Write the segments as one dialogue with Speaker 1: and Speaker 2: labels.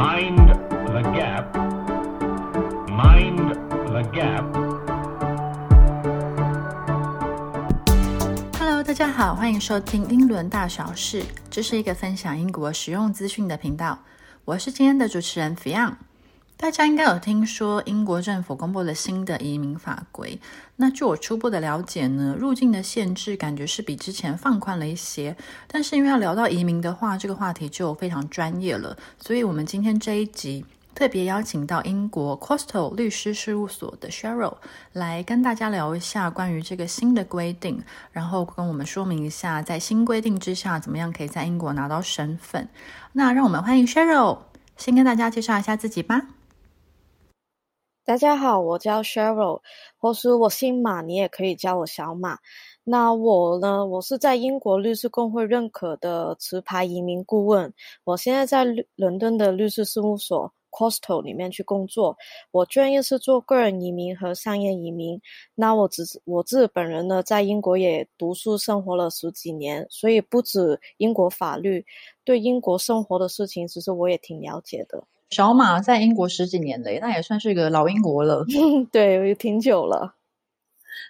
Speaker 1: Mind the gap. Mind the gap.
Speaker 2: Hello，大家好，欢迎收听英伦大小事，这是一个分享英国实用资讯的频道。我是今天的主持人 Fion。大家应该有听说英国政府公布了新的移民法规。那据我初步的了解呢，入境的限制感觉是比之前放宽了一些。但是因为要聊到移民的话，这个话题就非常专业了，所以我们今天这一集特别邀请到英国 Costal 律师事务所的 Cheryl 来跟大家聊一下关于这个新的规定，然后跟我们说明一下在新规定之下怎么样可以在英国拿到身份。那让我们欢迎 Cheryl，先跟大家介绍一下自己吧。
Speaker 3: 大家好，我叫 Cheryl，或是我姓马，你也可以叫我小马。那我呢，我是在英国律师工会认可的持牌移民顾问。我现在在伦敦的律师事务所 Costal 里面去工作。我专业是做个人移民和商业移民。那我只我自己本人呢，在英国也读书生活了十几年，所以不止英国法律，对英国生活的事情，其实我也挺了解的。
Speaker 2: 小马在英国十几年了，那也算是个老英国了。
Speaker 3: 对，挺久了。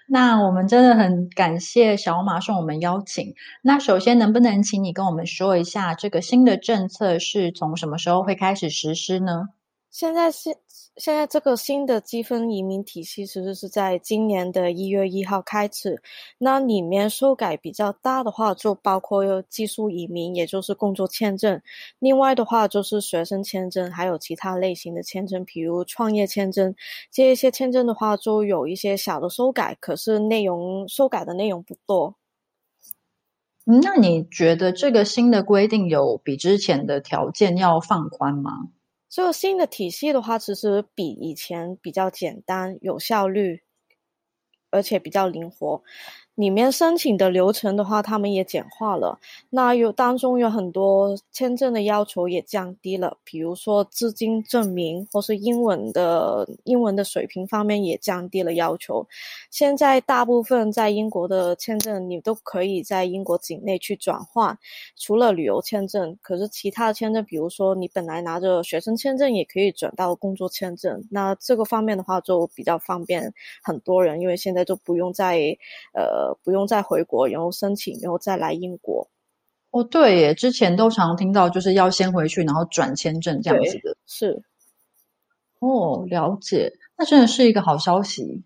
Speaker 2: 那我们真的很感谢小马送我们邀请。那首先，能不能请你跟我们说一下，这个新的政策是从什么时候会开始实施呢？
Speaker 3: 现在现。现在这个新的积分移民体系其实是在今年的一月一号开始，那里面修改比较大的话，就包括有技术移民，也就是工作签证；另外的话就是学生签证，还有其他类型的签证，比如创业签证。这一些签证的话，就有一些小的修改，可是内容修改的内容不多。
Speaker 2: 那你觉得这个新的规定有比之前的条件要放宽吗？
Speaker 3: 这个新的体系的话，其实比以前比较简单、有效率，而且比较灵活。里面申请的流程的话，他们也简化了。那有当中有很多签证的要求也降低了，比如说资金证明或是英文的英文的水平方面也降低了要求。现在大部分在英国的签证你都可以在英国境内去转换，除了旅游签证，可是其他的签证，比如说你本来拿着学生签证也可以转到工作签证。那这个方面的话就比较方便很多人，因为现在就不用再呃。不用再回国，然后申请，然后再来英国。
Speaker 2: 哦，对耶，之前都常听到就是要先回去，然后转签证这样子的。
Speaker 3: 是。
Speaker 2: 哦，了解，那真的是一个好消息。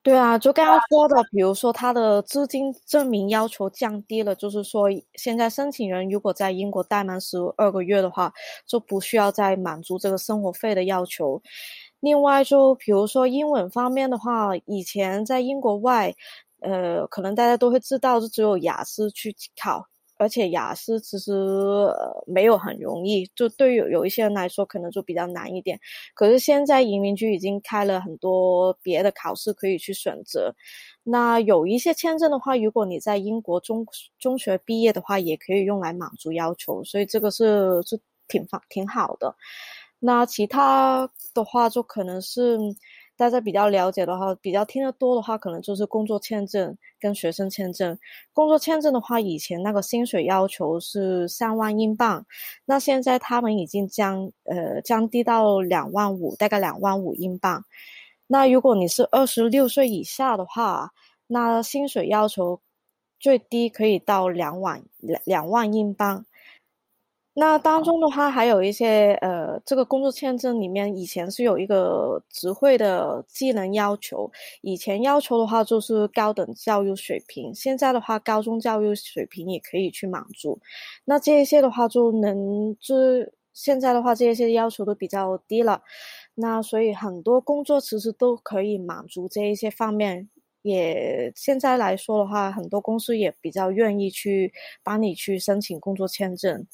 Speaker 3: 对啊，就刚刚说的，比如说他的资金证明要求降低了，就是说现在申请人如果在英国待满十二个月的话，就不需要再满足这个生活费的要求。另外，就比如说英文方面的话，以前在英国外。呃，可能大家都会知道，就只有雅思去考，而且雅思其实没有很容易，就对于有一些人来说，可能就比较难一点。可是现在移民局已经开了很多别的考试可以去选择。那有一些签证的话，如果你在英国中中学毕业的话，也可以用来满足要求，所以这个是是挺方挺好的。那其他的话，就可能是。大家比较了解的话，比较听得多的话，可能就是工作签证跟学生签证。工作签证的话，以前那个薪水要求是三万英镑，那现在他们已经降呃降低到两万五，大概两万五英镑。那如果你是二十六岁以下的话，那薪水要求最低可以到两万两两万英镑。那当中的话，还有一些呃，这个工作签证里面以前是有一个职会的技能要求，以前要求的话就是高等教育水平，现在的话高中教育水平也可以去满足。那这一些的话就能，就现在的话这一些要求都比较低了，那所以很多工作其实都可以满足这一些方面。也现在来说的话，很多公司也比较愿意去帮你去申请工作签证。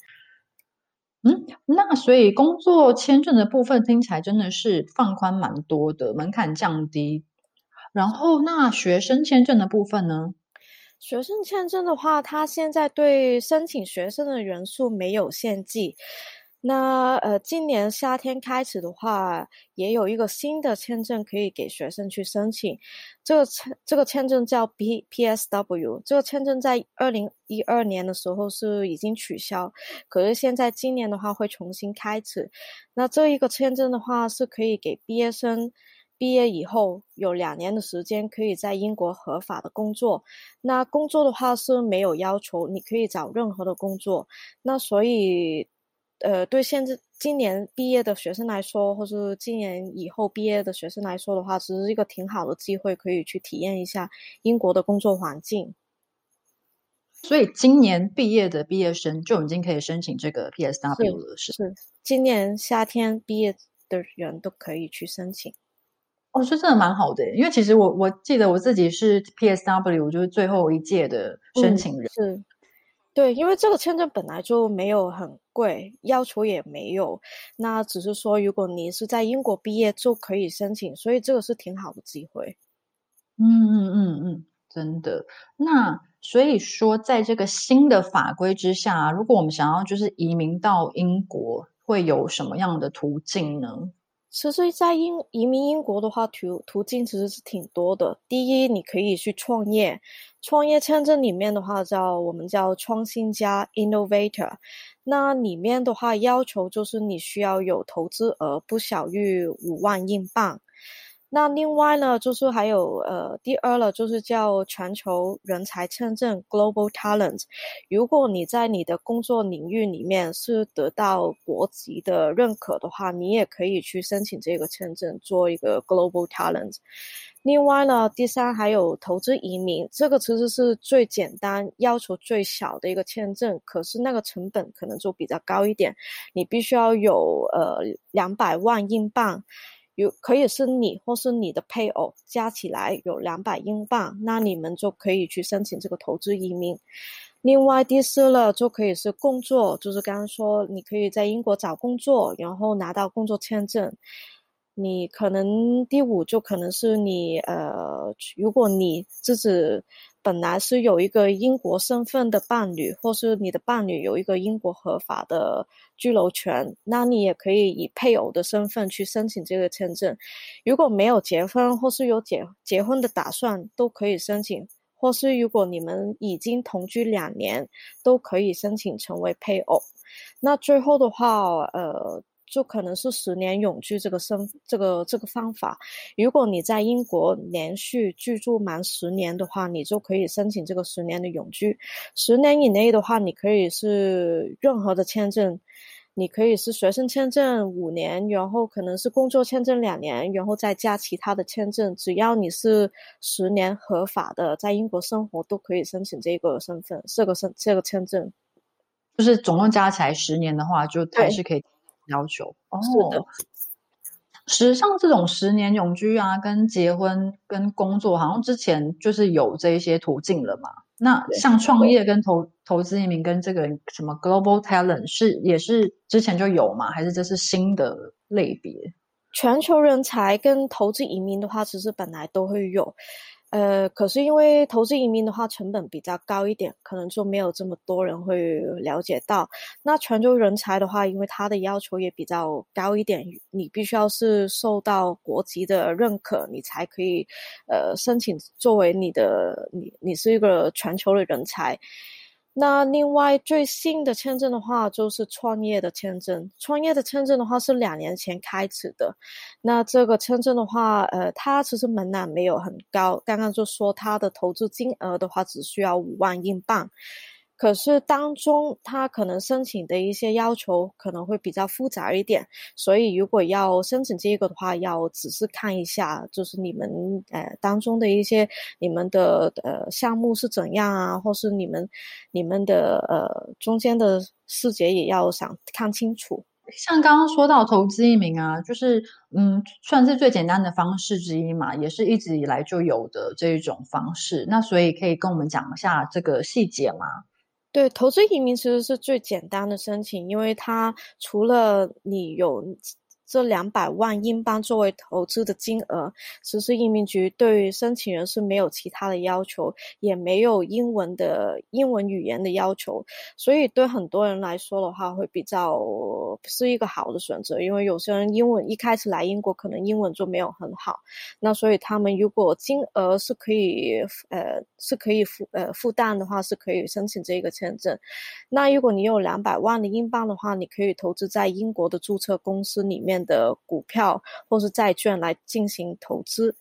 Speaker 2: 嗯，那所以工作签证的部分听起来真的是放宽蛮多的，门槛降低。然后那学生签证的部分呢？
Speaker 3: 学生签证的话，它现在对申请学生的人数没有限制。那呃，今年夏天开始的话，也有一个新的签证可以给学生去申请。这个签这个签证叫 P P S W。这个签证在二零一二年的时候是已经取消，可是现在今年的话会重新开始。那这一个签证的话是可以给毕业生毕业以后有两年的时间可以在英国合法的工作。那工作的话是没有要求，你可以找任何的工作。那所以。呃，对现在今年毕业的学生来说，或是今年以后毕业的学生来说的话，其实是一个挺好的机会，可以去体验一下英国的工作环境。
Speaker 2: 所以今年毕业的毕业生就已经可以申请这个 PSW 了，
Speaker 3: 是是，今年夏天毕业的人都可以去申请。
Speaker 2: 哦，这真的蛮好的，因为其实我我记得我自己是 PSW，就是最后一届的申请人。
Speaker 3: 是。对，因为这个签证本来就没有很贵，要求也没有，那只是说如果你是在英国毕业就可以申请，所以这个是挺好的机会。
Speaker 2: 嗯嗯嗯嗯，真的。那所以说，在这个新的法规之下，如果我们想要就是移民到英国，会有什么样的途径呢？
Speaker 3: 其实，在英移民英国的话，途途径其实是挺多的。第一，你可以去创业，创业签证里面的话叫我们叫创新家 （innovator），那里面的话要求就是你需要有投资额不小于五万英镑。那另外呢，就是还有呃，第二了，就是叫全球人才签证 （Global Talent）。如果你在你的工作领域里面是得到国籍的认可的话，你也可以去申请这个签证，做一个 Global Talent。另外呢，第三还有投资移民，这个其实是最简单、要求最小的一个签证，可是那个成本可能就比较高一点，你必须要有呃两百万英镑。有可以是你或是你的配偶加起来有两百英镑，那你们就可以去申请这个投资移民。另外第四了就可以是工作，就是刚刚说你可以在英国找工作，然后拿到工作签证。你可能第五就可能是你呃，如果你自己本来是有一个英国身份的伴侣，或是你的伴侣有一个英国合法的居留权，那你也可以以配偶的身份去申请这个签证。如果没有结婚或是有结结婚的打算，都可以申请。或是如果你们已经同居两年，都可以申请成为配偶。那最后的话，呃。就可能是十年永居这个身这个这个方法。如果你在英国连续居住满十年的话，你就可以申请这个十年的永居。十年以内的话，你可以是任何的签证，你可以是学生签证五年，然后可能是工作签证两年，然后再加其他的签证。只要你是十年合法的在英国生活，都可以申请这个身份，这个身这个签证。
Speaker 2: 就是总共加起来十年的话，就还是可以。要求哦，
Speaker 3: 是的。
Speaker 2: 实际上，这种十年永居啊，跟结婚、跟工作，好像之前就是有这一些途径了嘛。那像创业、跟投投资移民、跟这个什么 Global Talent，是也是之前就有吗？还是这是新的类别？
Speaker 3: 全球人才跟投资移民的话，其实本来都会有。呃，可是因为投资移民的话，成本比较高一点，可能就没有这么多人会了解到。那全球人才的话，因为他的要求也比较高一点，你必须要是受到国籍的认可，你才可以呃申请作为你的你你是一个全球的人才。那另外最新的签证的话，就是创业的签证。创业的签证的话是两年前开始的。那这个签证的话，呃，它其实门槛没有很高。刚刚就说它的投资金额的话，只需要五万英镑。可是当中，他可能申请的一些要求可能会比较复杂一点，所以如果要申请这个的话，要仔细看一下，就是你们呃当中的一些你们的呃项目是怎样啊，或是你们你们的呃中间的细节也要想看清楚。
Speaker 2: 像刚刚说到投资移民啊，就是嗯，算是最简单的方式之一嘛，也是一直以来就有的这一种方式。那所以可以跟我们讲一下这个细节吗？
Speaker 3: 对，投资移民其实是最简单的申请，因为它除了你有这两百万英镑作为投资的金额，其实移民局对申请人是没有其他的要求，也没有英文的英文语言的要求，所以对很多人来说的话，会比较是一个好的选择。因为有些人英文一开始来英国，可能英文就没有很好，那所以他们如果金额是可以呃是可以负呃负担的话，是可以申请这个签证。那如果你有两百万的英镑的话，你可以投资在英国的注册公司里面的股票或是债券来进行投资。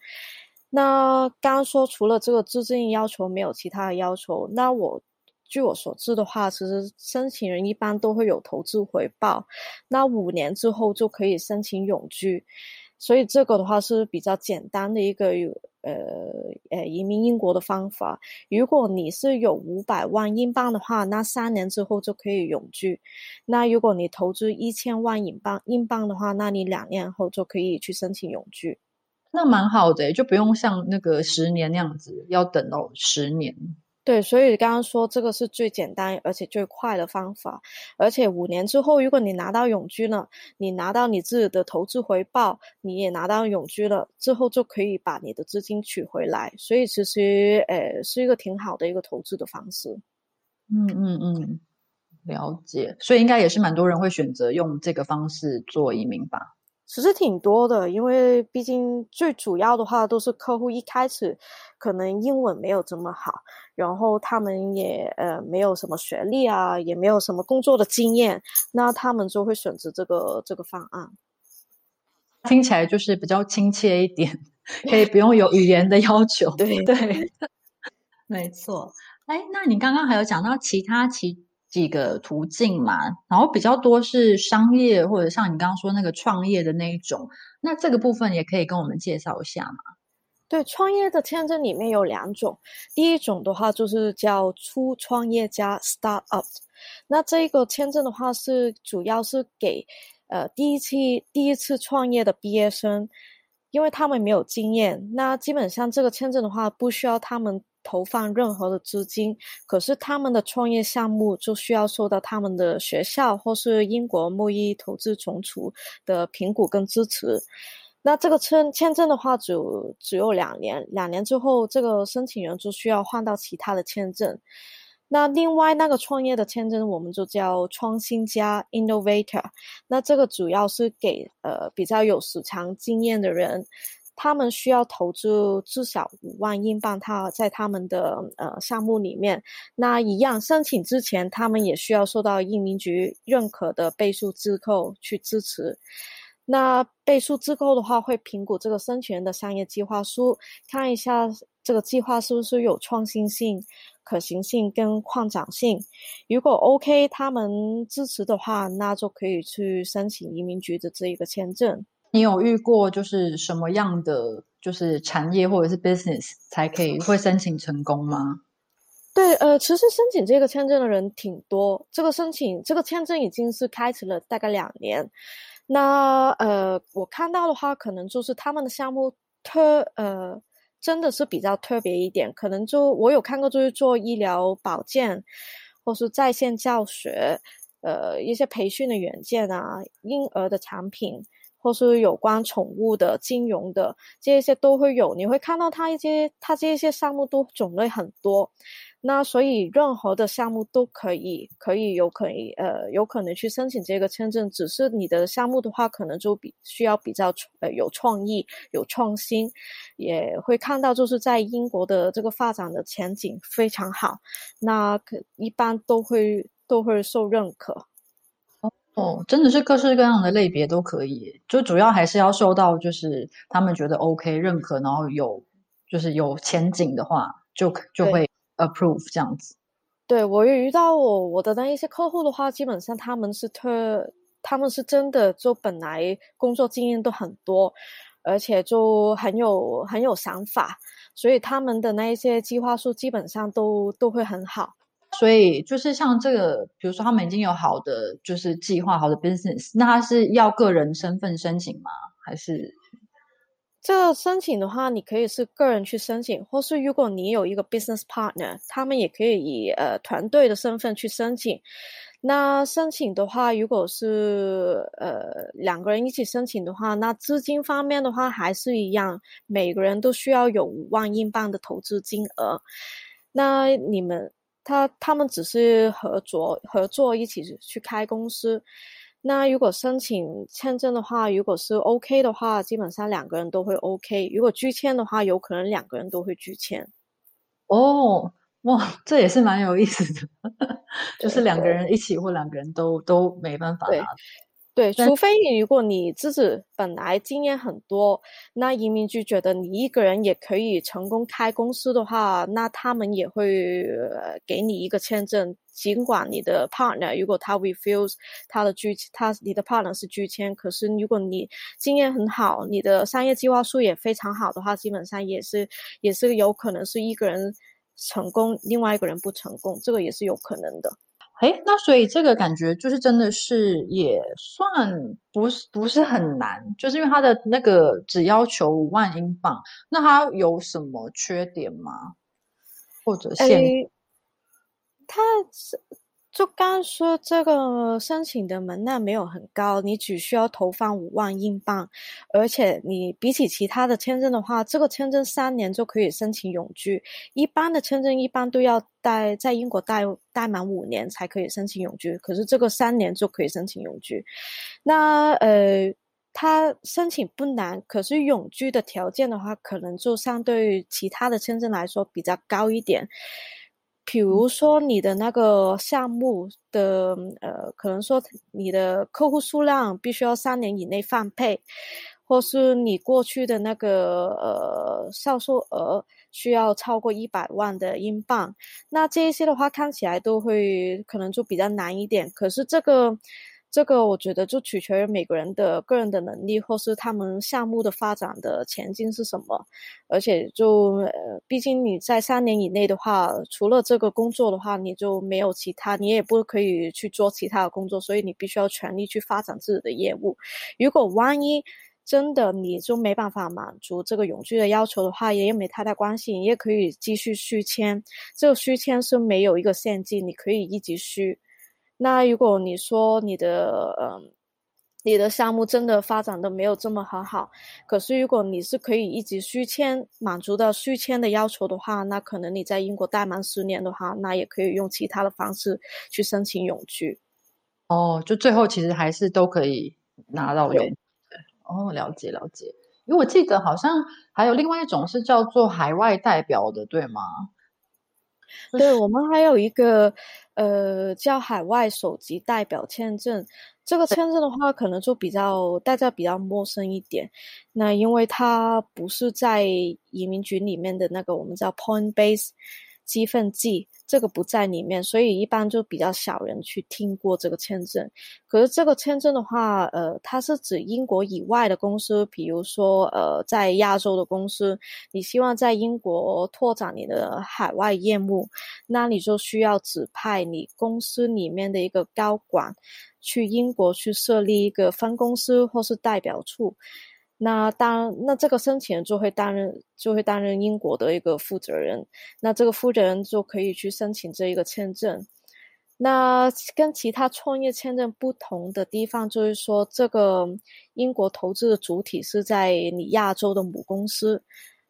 Speaker 3: 那刚刚说除了这个资金要求，没有其他的要求。那我据我所知的话，其实申请人一般都会有投资回报。那五年之后就可以申请永居，所以这个的话是比较简单的一个呃呃移民英国的方法。如果你是有五百万英镑的话，那三年之后就可以永居。那如果你投资一千万英镑英镑的话，那你两年后就可以去申请永居。
Speaker 2: 那蛮好的，就不用像那个十年那样子要等到十年。
Speaker 3: 对，所以刚刚说这个是最简单而且最快的方法，而且五年之后，如果你拿到永居了，你拿到你自己的投资回报，你也拿到永居了之后，就可以把你的资金取回来。所以其实，呃，是一个挺好的一个投资的方式。
Speaker 2: 嗯嗯嗯，了解。所以应该也是蛮多人会选择用这个方式做移民吧。
Speaker 3: 其实挺多的，因为毕竟最主要的话都是客户一开始可能英文没有这么好，然后他们也呃没有什么学历啊，也没有什么工作的经验，那他们就会选择这个这个方案。
Speaker 2: 听起来就是比较亲切一点，可以不用有语言的要求。
Speaker 3: 对
Speaker 2: 对，没错。哎，那你刚刚还有讲到其他其。几个途径嘛，然后比较多是商业或者像你刚刚说那个创业的那一种，那这个部分也可以跟我们介绍一下嘛。
Speaker 3: 对，创业的签证里面有两种，第一种的话就是叫初创业家 （start up），那这个签证的话是主要是给呃第一期第一次创业的毕业生，因为他们没有经验，那基本上这个签证的话不需要他们。投放任何的资金，可是他们的创业项目就需要受到他们的学校或是英国贸易投资总署的评估跟支持。那这个签签证的话，只有只有两年，两年之后，这个申请人就需要换到其他的签证。那另外那个创业的签证，我们就叫创新家 （innovator）。那这个主要是给呃比较有市场经验的人。他们需要投资至少五万英镑，他在他们的呃项目里面，那一样申请之前，他们也需要受到移民局认可的倍数自扣去支持。那倍数自扣的话，会评估这个申请人的商业计划书，看一下这个计划是不是有创新性、可行性跟扩展性。如果 OK，他们支持的话，那就可以去申请移民局的这一个签证。
Speaker 2: 你有遇过就是什么样的就是产业或者是 business 才可以会申请成功吗？
Speaker 3: 对，呃，其实申请这个签证的人挺多。这个申请这个签证已经是开始了大概两年。那呃，我看到的话，可能就是他们的项目特呃，真的是比较特别一点。可能就我有看过，就是做医疗保健，或是在线教学，呃，一些培训的软件啊，婴儿的产品。或是有关宠物的、金融的这些都会有，你会看到它一些，它这些项目都种类很多。那所以任何的项目都可以，可以有可以呃有可能去申请这个签证。只是你的项目的话，可能就比需要比较呃有创意、有创新，也会看到就是在英国的这个发展的前景非常好。那可一般都会都会受认可。
Speaker 2: 哦，真的是各式各样的类别都可以，就主要还是要受到就是他们觉得 OK 认可，然后有就是有前景的话，就就会 approve 这样子。
Speaker 3: 对我遇到我我的那一些客户的话，基本上他们是特他们是真的就本来工作经验都很多，而且就很有很有想法，所以他们的那一些计划书基本上都都会很好。
Speaker 2: 所以就是像这个，比如说他们已经有好的就是计划、好的 business，那他是要个人身份申请吗？还是
Speaker 3: 这申请的话，你可以是个人去申请，或是如果你有一个 business partner，他们也可以以呃团队的身份去申请。那申请的话，如果是呃两个人一起申请的话，那资金方面的话还是一样，每个人都需要有五万英镑的投资金额。那你们他他们只是合作合作一起去开公司。那如果申请签证的话，如果是 OK 的话，基本上两个人都会 OK。如果拒签的话，有可能两个人都会拒签。
Speaker 2: 哦。哇，这也是蛮有意思的，就是两个人一起或两个人都都没办法拿。
Speaker 3: 对，除非你如果你自己本来经验很多，那移民局觉得你一个人也可以成功开公司的话，那他们也会给你一个签证。尽管你的 partner 如果他 refuse 他的拒他你的 partner 是拒签，可是如果你经验很好，你的商业计划书也非常好的话，基本上也是也是有可能是一个人。成功，另外一个人不成功，这个也是有可能的。
Speaker 2: 哎，那所以这个感觉就是真的是也算不是不是很难，就是因为他的那个只要求五万英镑，那他有什么缺点吗？或者限？
Speaker 3: 他是。就刚说这个申请的门槛没有很高，你只需要投放五万英镑，而且你比起其他的签证的话，这个签证三年就可以申请永居。一般的签证一般都要待在英国待待满五年才可以申请永居，可是这个三年就可以申请永居。那呃，他申请不难，可是永居的条件的话，可能就相对于其他的签证来说比较高一点。比如说你的那个项目的呃，可能说你的客户数量必须要三年以内放配，或是你过去的那个呃销售额需要超过一百万的英镑，那这一些的话看起来都会可能就比较难一点。可是这个。这个我觉得就取决于每个人的个人的能力，或是他们项目的发展的前景是什么。而且就呃，毕竟你在三年以内的话，除了这个工作的话，你就没有其他，你也不可以去做其他的工作，所以你必须要全力去发展自己的业务。如果万一真的你就没办法满足这个永居的要求的话，也没太大关系，你也可以继续续签。这个续签是没有一个限制，你可以一直续。那如果你说你的嗯，你的项目真的发展的没有这么很好，可是如果你是可以一直续签，满足到续签的要求的话，那可能你在英国待满十年的话，那也可以用其他的方式去申请永居。
Speaker 2: 哦，就最后其实还是都可以拿到永。哦，了解了解。因为我记得好像还有另外一种是叫做海外代表的，对吗？
Speaker 3: 对，我们还有一个。呃，叫海外首级代表签证，这个签证的话，可能就比较大家比较陌生一点。那因为它不是在移民局里面的那个我们叫 point base 积分制。这个不在里面，所以一般就比较少人去听过这个签证。可是这个签证的话，呃，它是指英国以外的公司，比如说呃，在亚洲的公司，你希望在英国拓展你的海外业务，那你就需要指派你公司里面的一个高管去英国去设立一个分公司或是代表处。那当那这个申请人就会担任就会担任英国的一个负责人，那这个负责人就可以去申请这一个签证。那跟其他创业签证不同的地方就是说，这个英国投资的主体是在你亚洲的母公司，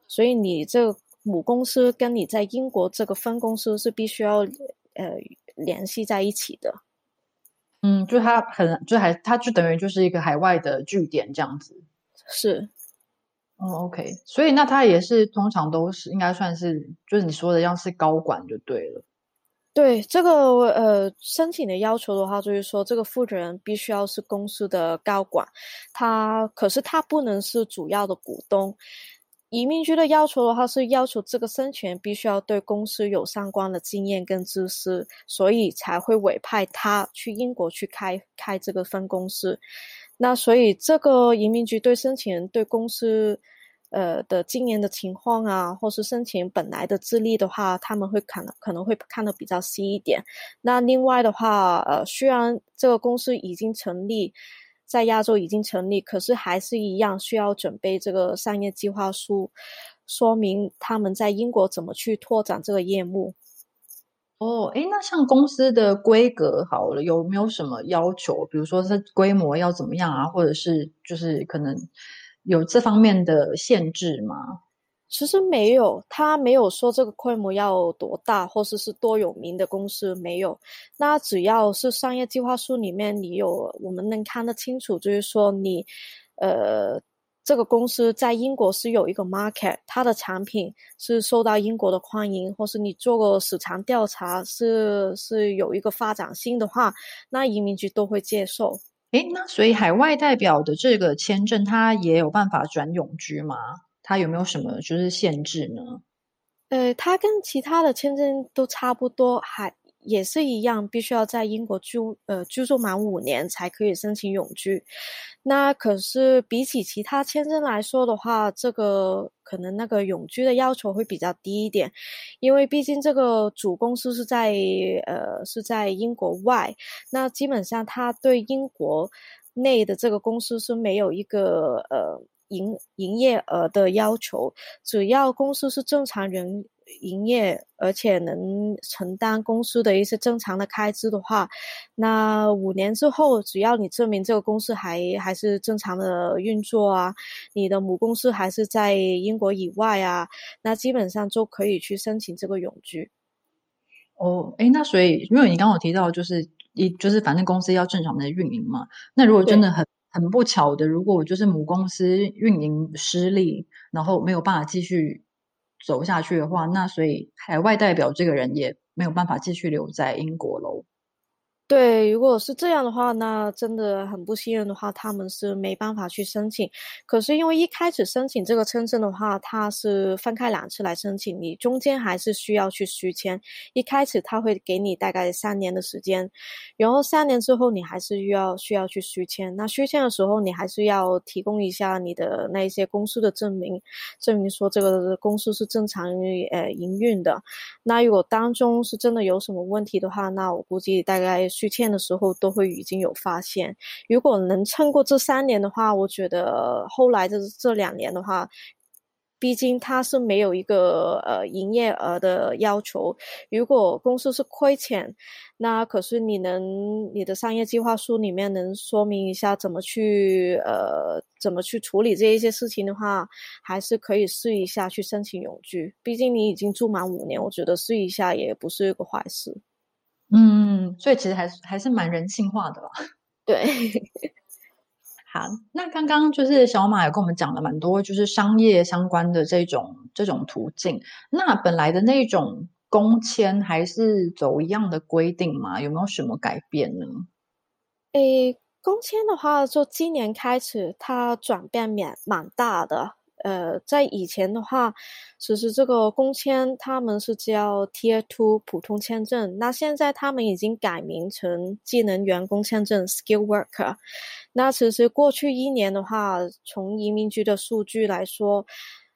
Speaker 3: 所以你这个母公司跟你在英国这个分公司是必须要呃联系在一起的。
Speaker 2: 嗯，就它很就还它就等于就是一个海外的据点这样子。
Speaker 3: 是，
Speaker 2: 哦，OK，所以那他也是通常都是应该算是，就是你说的要是高管就对了。
Speaker 3: 对这个呃申请的要求的话，就是说这个负责人必须要是公司的高管，他可是他不能是主要的股东。移民局的要求的话是要求这个申请人必须要对公司有相关的经验跟知识，所以才会委派他去英国去开开这个分公司。那所以，这个移民局对申请人对公司，呃的经验的情况啊，或是申请人本来的资历的话，他们会看可能会看得比较细一点。那另外的话，呃，虽然这个公司已经成立，在亚洲已经成立，可是还是一样需要准备这个商业计划书，说明他们在英国怎么去拓展这个业务。
Speaker 2: 哦，诶，那像公司的规格好了，有没有什么要求？比如说是规模要怎么样啊，或者是就是可能有这方面的限制吗？
Speaker 3: 其实没有，他没有说这个规模要多大，或者是多有名的公司没有。那只要是商业计划书里面你有，我们能看得清楚，就是说你，呃。这个公司在英国是有一个 market，它的产品是受到英国的欢迎，或是你做过市场调查是是有一个发展性的话，那移民局都会接受。
Speaker 2: 诶，那所以海外代表的这个签证，它也有办法转永居吗？它有没有什么就是限制呢？
Speaker 3: 呃，它跟其他的签证都差不多，还。也是一样，必须要在英国住呃居住满五年才可以申请永居。那可是比起其他签证来说的话，这个可能那个永居的要求会比较低一点，因为毕竟这个主公司是在呃是在英国外，那基本上他对英国内的这个公司是没有一个呃营营业额的要求，只要公司是正常人。营业，而且能承担公司的一些正常的开支的话，那五年之后，只要你证明这个公司还还是正常的运作啊，你的母公司还是在英国以外啊，那基本上就可以去申请这个永居。
Speaker 2: 哦，哎，那所以，因为你刚刚有提到，就是一就是反正公司要正常的运营嘛，那如果真的很很不巧的，如果就是母公司运营失利，然后没有办法继续。走下去的话，那所以海外代表这个人也没有办法继续留在英国喽。
Speaker 3: 对，如果是这样的话，那真的很不信任的话，他们是没办法去申请。可是因为一开始申请这个签证的话，它是分开两次来申请，你中间还是需要去续签。一开始他会给你大概三年的时间，然后三年之后你还是需要需要去续签。那续签的时候，你还是要提供一下你的那一些公司的证明，证明说这个公司是正常呃营运的。那如果当中是真的有什么问题的话，那我估计大概。续签的时候都会已经有发现，如果能撑过这三年的话，我觉得后来的这两年的话，毕竟它是没有一个呃营业额的要求。如果公司是亏钱，那可是你能你的商业计划书里面能说明一下怎么去呃怎么去处理这一些事情的话，还是可以试一下去申请永居。毕竟你已经住满五年，我觉得试一下也不是一个坏事。
Speaker 2: 嗯，所以其实还是还是蛮人性化的啦。
Speaker 3: 对，
Speaker 2: 好，那刚刚就是小马也跟我们讲了蛮多，就是商业相关的这种这种途径。那本来的那种工签还是走一样的规定吗？有没有什么改变呢？
Speaker 3: 诶，工签的话，就今年开始它转变蛮蛮大的。呃，在以前的话，其实这个工签他们是叫 Tier Two 普通签证，那现在他们已经改名成技能员工签证 Skill Worker。那其实过去一年的话，从移民局的数据来说，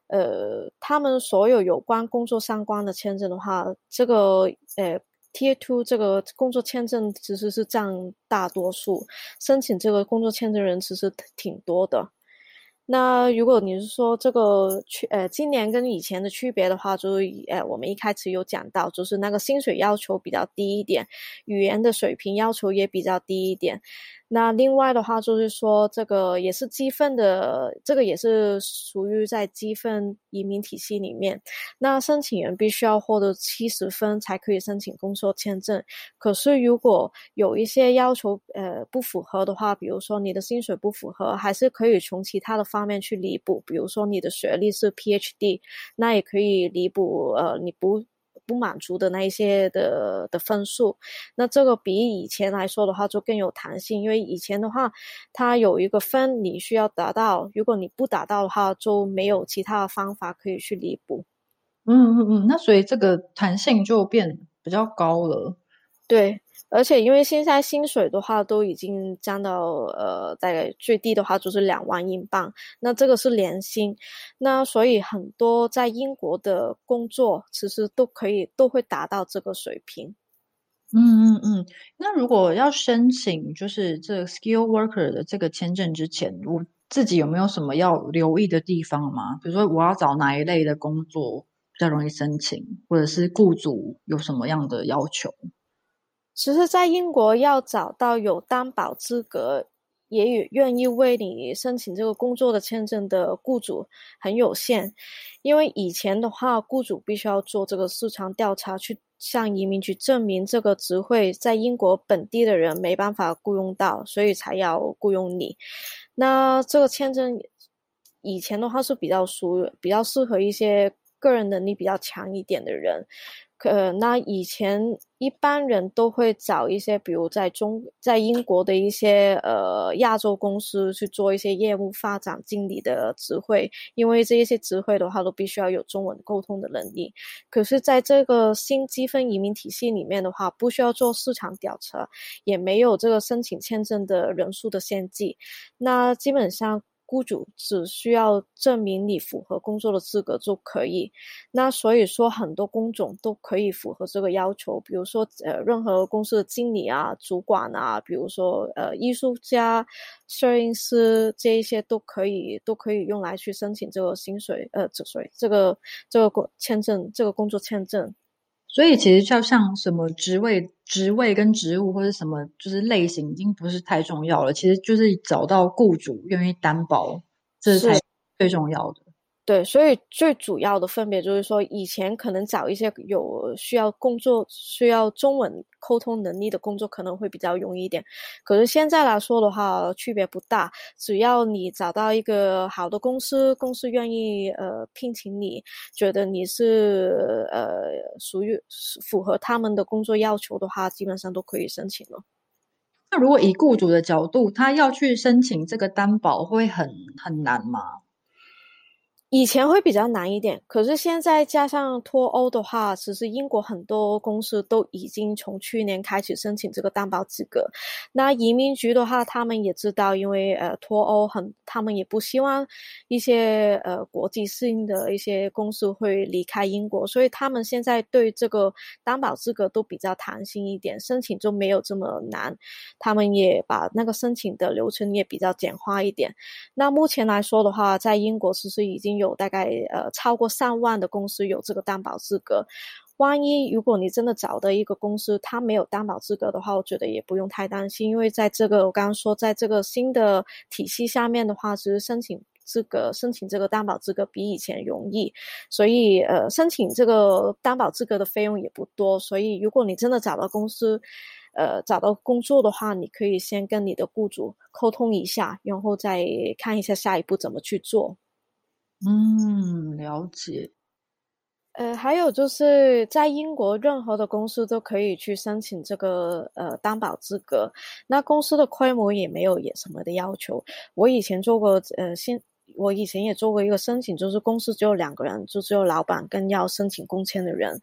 Speaker 3: 呃，他们所有有关工作相关的签证的话，这个呃 Tier Two 这个工作签证其实是占大多数，申请这个工作签证人其实挺多的。那如果你是说这个区呃今年跟以前的区别的话，就是呃我们一开始有讲到，就是那个薪水要求比较低一点，语言的水平要求也比较低一点。那另外的话就是说，这个也是积分的，这个也是属于在积分移民体系里面。那申请人必须要获得七十分才可以申请工作签证。可是如果有一些要求呃不符合的话，比如说你的薪水不符合，还是可以从其他的方面去弥补。比如说你的学历是 PhD，那也可以弥补呃你不。不满足的那一些的的分数，那这个比以前来说的话就更有弹性，因为以前的话，它有一个分你需要达到，如果你不达到的话，就没有其他的方法可以去弥补。
Speaker 2: 嗯嗯嗯，那所以这个弹性就变比较高了。
Speaker 3: 对。而且因为现在薪水的话都已经降到呃大概最低的话就是两万英镑，那这个是年薪，那所以很多在英国的工作其实都可以都会达到这个水平。
Speaker 2: 嗯嗯嗯，那如果要申请就是这 skill worker 的这个签证之前，我自己有没有什么要留意的地方吗？比如说我要找哪一类的工作，比较容易申请，或者是雇主有什么样的要求？
Speaker 3: 其实，在英国要找到有担保资格，也愿意为你申请这个工作的签证的雇主很有限，因为以前的话，雇主必须要做这个市场调查，去向移民局证明这个职位在英国本地的人没办法雇佣到，所以才要雇佣你。那这个签证以前的话是比较熟，比较适合一些个人能力比较强一点的人。呃，那以前一般人都会找一些，比如在中在英国的一些呃亚洲公司去做一些业务发展经理的职位，因为这一些职位的话都必须要有中文沟通的能力。可是，在这个新积分移民体系里面的话，不需要做市场调查，也没有这个申请签证的人数的限制，那基本上。雇主只需要证明你符合工作的资格就可以，那所以说很多工种都可以符合这个要求，比如说呃任何公司的经理啊、主管啊，比如说呃艺术家、摄影师这一些都可以都可以用来去申请这个薪水呃这所以这个这个工签证这个工作签证。
Speaker 2: 所以其实就像什么职位、职位跟职务或者什么就是类型，已经不是太重要了。其实就是找到雇主愿意担保，这才最重要的。
Speaker 3: 对，所以最主要的分别就是说，以前可能找一些有需要工作、需要中文沟通能力的工作，可能会比较容易一点。可是现在来说的话，区别不大。只要你找到一个好的公司，公司愿意呃聘请你，觉得你是呃属于符合他们的工作要求的话，基本上都可以申请了。
Speaker 2: 那如果以雇主的角度，他要去申请这个担保，会很很难吗？
Speaker 3: 以前会比较难一点，可是现在加上脱欧的话，其实英国很多公司都已经从去年开始申请这个担保资格。那移民局的话，他们也知道，因为呃脱欧很，他们也不希望一些呃国际性的一些公司会离开英国，所以他们现在对这个担保资格都比较弹性一点，申请就没有这么难。他们也把那个申请的流程也比较简化一点。那目前来说的话，在英国其实已经有。有大概呃超过上万的公司有这个担保资格，万一如果你真的找的一个公司它没有担保资格的话，我觉得也不用太担心，因为在这个我刚刚说，在这个新的体系下面的话，其实申请资格、申请这个担保资格比以前容易，所以呃申请这个担保资格的费用也不多，所以如果你真的找到公司，呃找到工作的话，你可以先跟你的雇主沟通一下，然后再看一下下一步怎么去做。
Speaker 2: 嗯，了解。
Speaker 3: 呃，还有就是在英国，任何的公司都可以去申请这个呃担保资格。那公司的规模也没有也什么的要求。我以前做过呃，先我以前也做过一个申请，就是公司只有两个人，就只有老板跟要申请工签的人。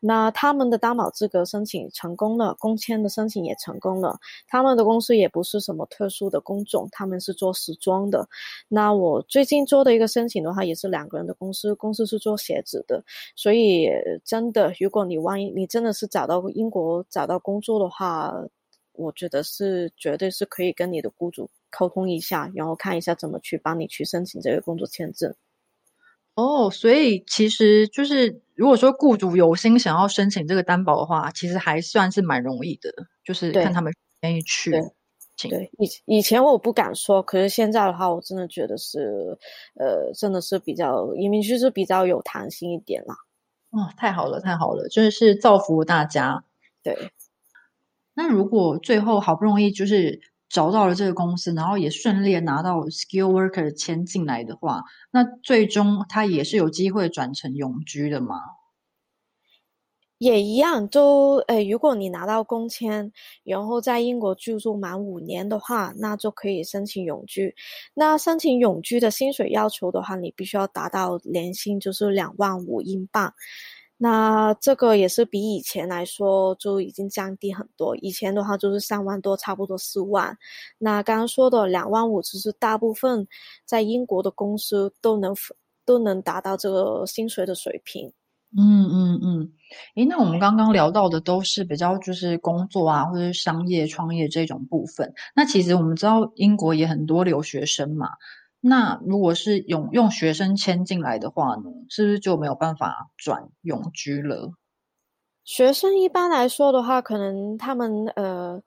Speaker 3: 那他们的担保资格申请成功了，工签的申请也成功了。他们的公司也不是什么特殊的工种，他们是做时装的。那我最近做的一个申请的话，也是两个人的公司，公司是做鞋子的。所以真的，如果你万一你真的是找到英国找到工作的话，我觉得是绝对是可以跟你的雇主沟通一下，然后看一下怎么去帮你去申请这个工作签证。
Speaker 2: 哦，所以其实就是，如果说雇主有心想要申请这个担保的话，其实还算是蛮容易的，就是看他们愿意去。
Speaker 3: 对，以以前我不敢说，可是现在的话，我真的觉得是，呃，真的是比较移民区是比较有弹性一点啦。
Speaker 2: 哇，太好了，太好了，真的是造福大家。
Speaker 3: 对，
Speaker 2: 那如果最后好不容易就是。找到了这个公司，然后也顺利拿到 skill worker 签进来的话，那最终他也是有机会转成永居的吗？
Speaker 3: 也一样，就诶，如果你拿到工签，然后在英国居住满五年的话，那就可以申请永居。那申请永居的薪水要求的话，你必须要达到年薪就是两万五英镑。那这个也是比以前来说就已经降低很多。以前的话就是三万多，差不多四万。那刚刚说的两万五，其实大部分在英国的公司都能都能达到这个薪水的水平。
Speaker 2: 嗯嗯嗯。诶，那我们刚刚聊到的都是比较就是工作啊，或者是商业创业这种部分。那其实我们知道英国也很多留学生嘛。那如果是用用学生签进来的话呢，是不是就没有办法转永居了？
Speaker 3: 学生一般来说的话，可能他们呃，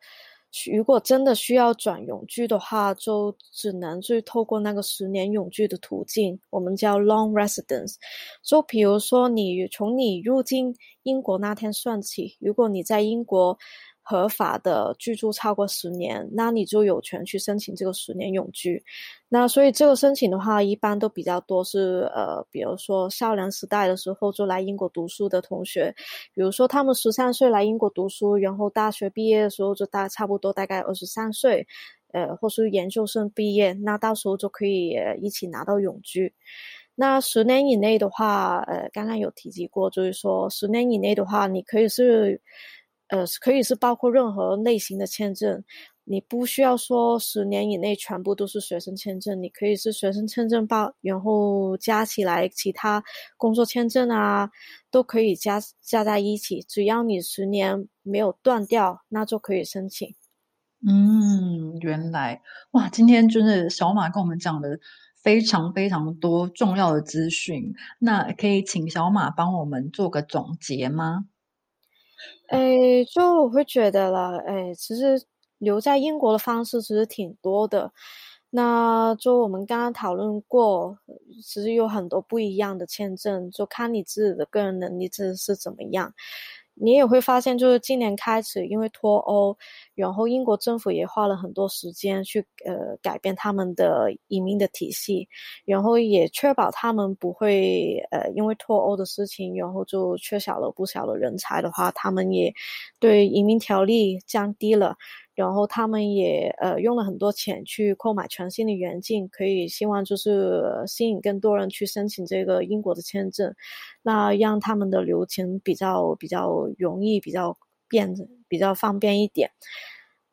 Speaker 3: 如果真的需要转永居的话，就只能去透过那个十年永居的途径，我们叫 long residence。就比如说你从你入境英国那天算起，如果你在英国。合法的居住超过十年，那你就有权去申请这个十年永居。那所以这个申请的话，一般都比较多是呃，比如说少年时代的时候就来英国读书的同学，比如说他们十三岁来英国读书，然后大学毕业的时候就大差不多大概二十三岁，呃，或是研究生毕业，那到时候就可以一起拿到永居。那十年以内的话，呃，刚刚有提及过，就是说十年以内的话，你可以是。呃，可以是包括任何类型的签证，你不需要说十年以内全部都是学生签证，你可以是学生签证包，然后加起来其他工作签证啊，都可以加加在一起，只要你十年没有断掉，那就可以申请。
Speaker 2: 嗯，原来哇，今天真的小马跟我们讲的非常非常多重要的资讯，那可以请小马帮我们做个总结吗？
Speaker 3: 哎，就我会觉得了，哎，其实留在英国的方式其实挺多的。那就我们刚刚讨论过，其实有很多不一样的签证，就看你自己的个人能力这是怎么样。你也会发现，就是今年开始，因为脱欧，然后英国政府也花了很多时间去呃改变他们的移民的体系，然后也确保他们不会呃因为脱欧的事情，然后就缺少了不少的人才的话，他们也对移民条例降低了。然后他们也呃用了很多钱去购买全新的眼镜，可以希望就是吸引更多人去申请这个英国的签证，那让他们的流程比较比较容易、比较便、比较方便一点。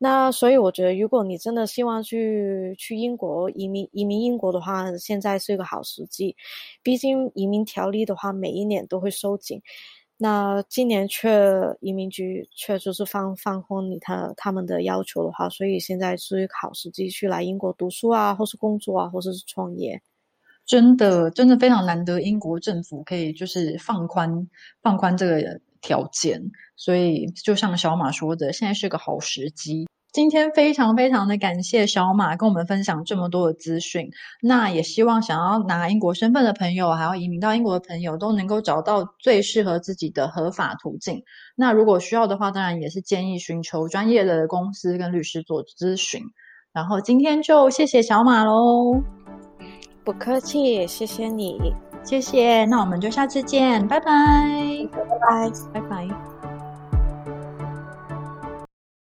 Speaker 3: 那所以我觉得，如果你真的希望去去英国移民移民英国的话，现在是一个好时机。毕竟移民条例的话，每一年都会收紧。那今年却移民局确实是放放宽你他他们的要求的话，所以现在是好时机去来英国读书啊，或是工作啊，或者是创业。
Speaker 2: 真的，真的非常难得，英国政府可以就是放宽放宽这个条件，所以就像小马说的，现在是个好时机。今天非常非常的感谢小马跟我们分享这么多的资讯，那也希望想要拿英国身份的朋友，还要移民到英国的朋友，都能够找到最适合自己的合法途径。那如果需要的话，当然也是建议寻求专业的公司跟律师做咨询。然后今天就谢谢小马喽，
Speaker 3: 不客气，谢谢你，
Speaker 2: 谢谢。那我们就下次见，拜拜，
Speaker 3: 拜拜，
Speaker 2: 拜拜。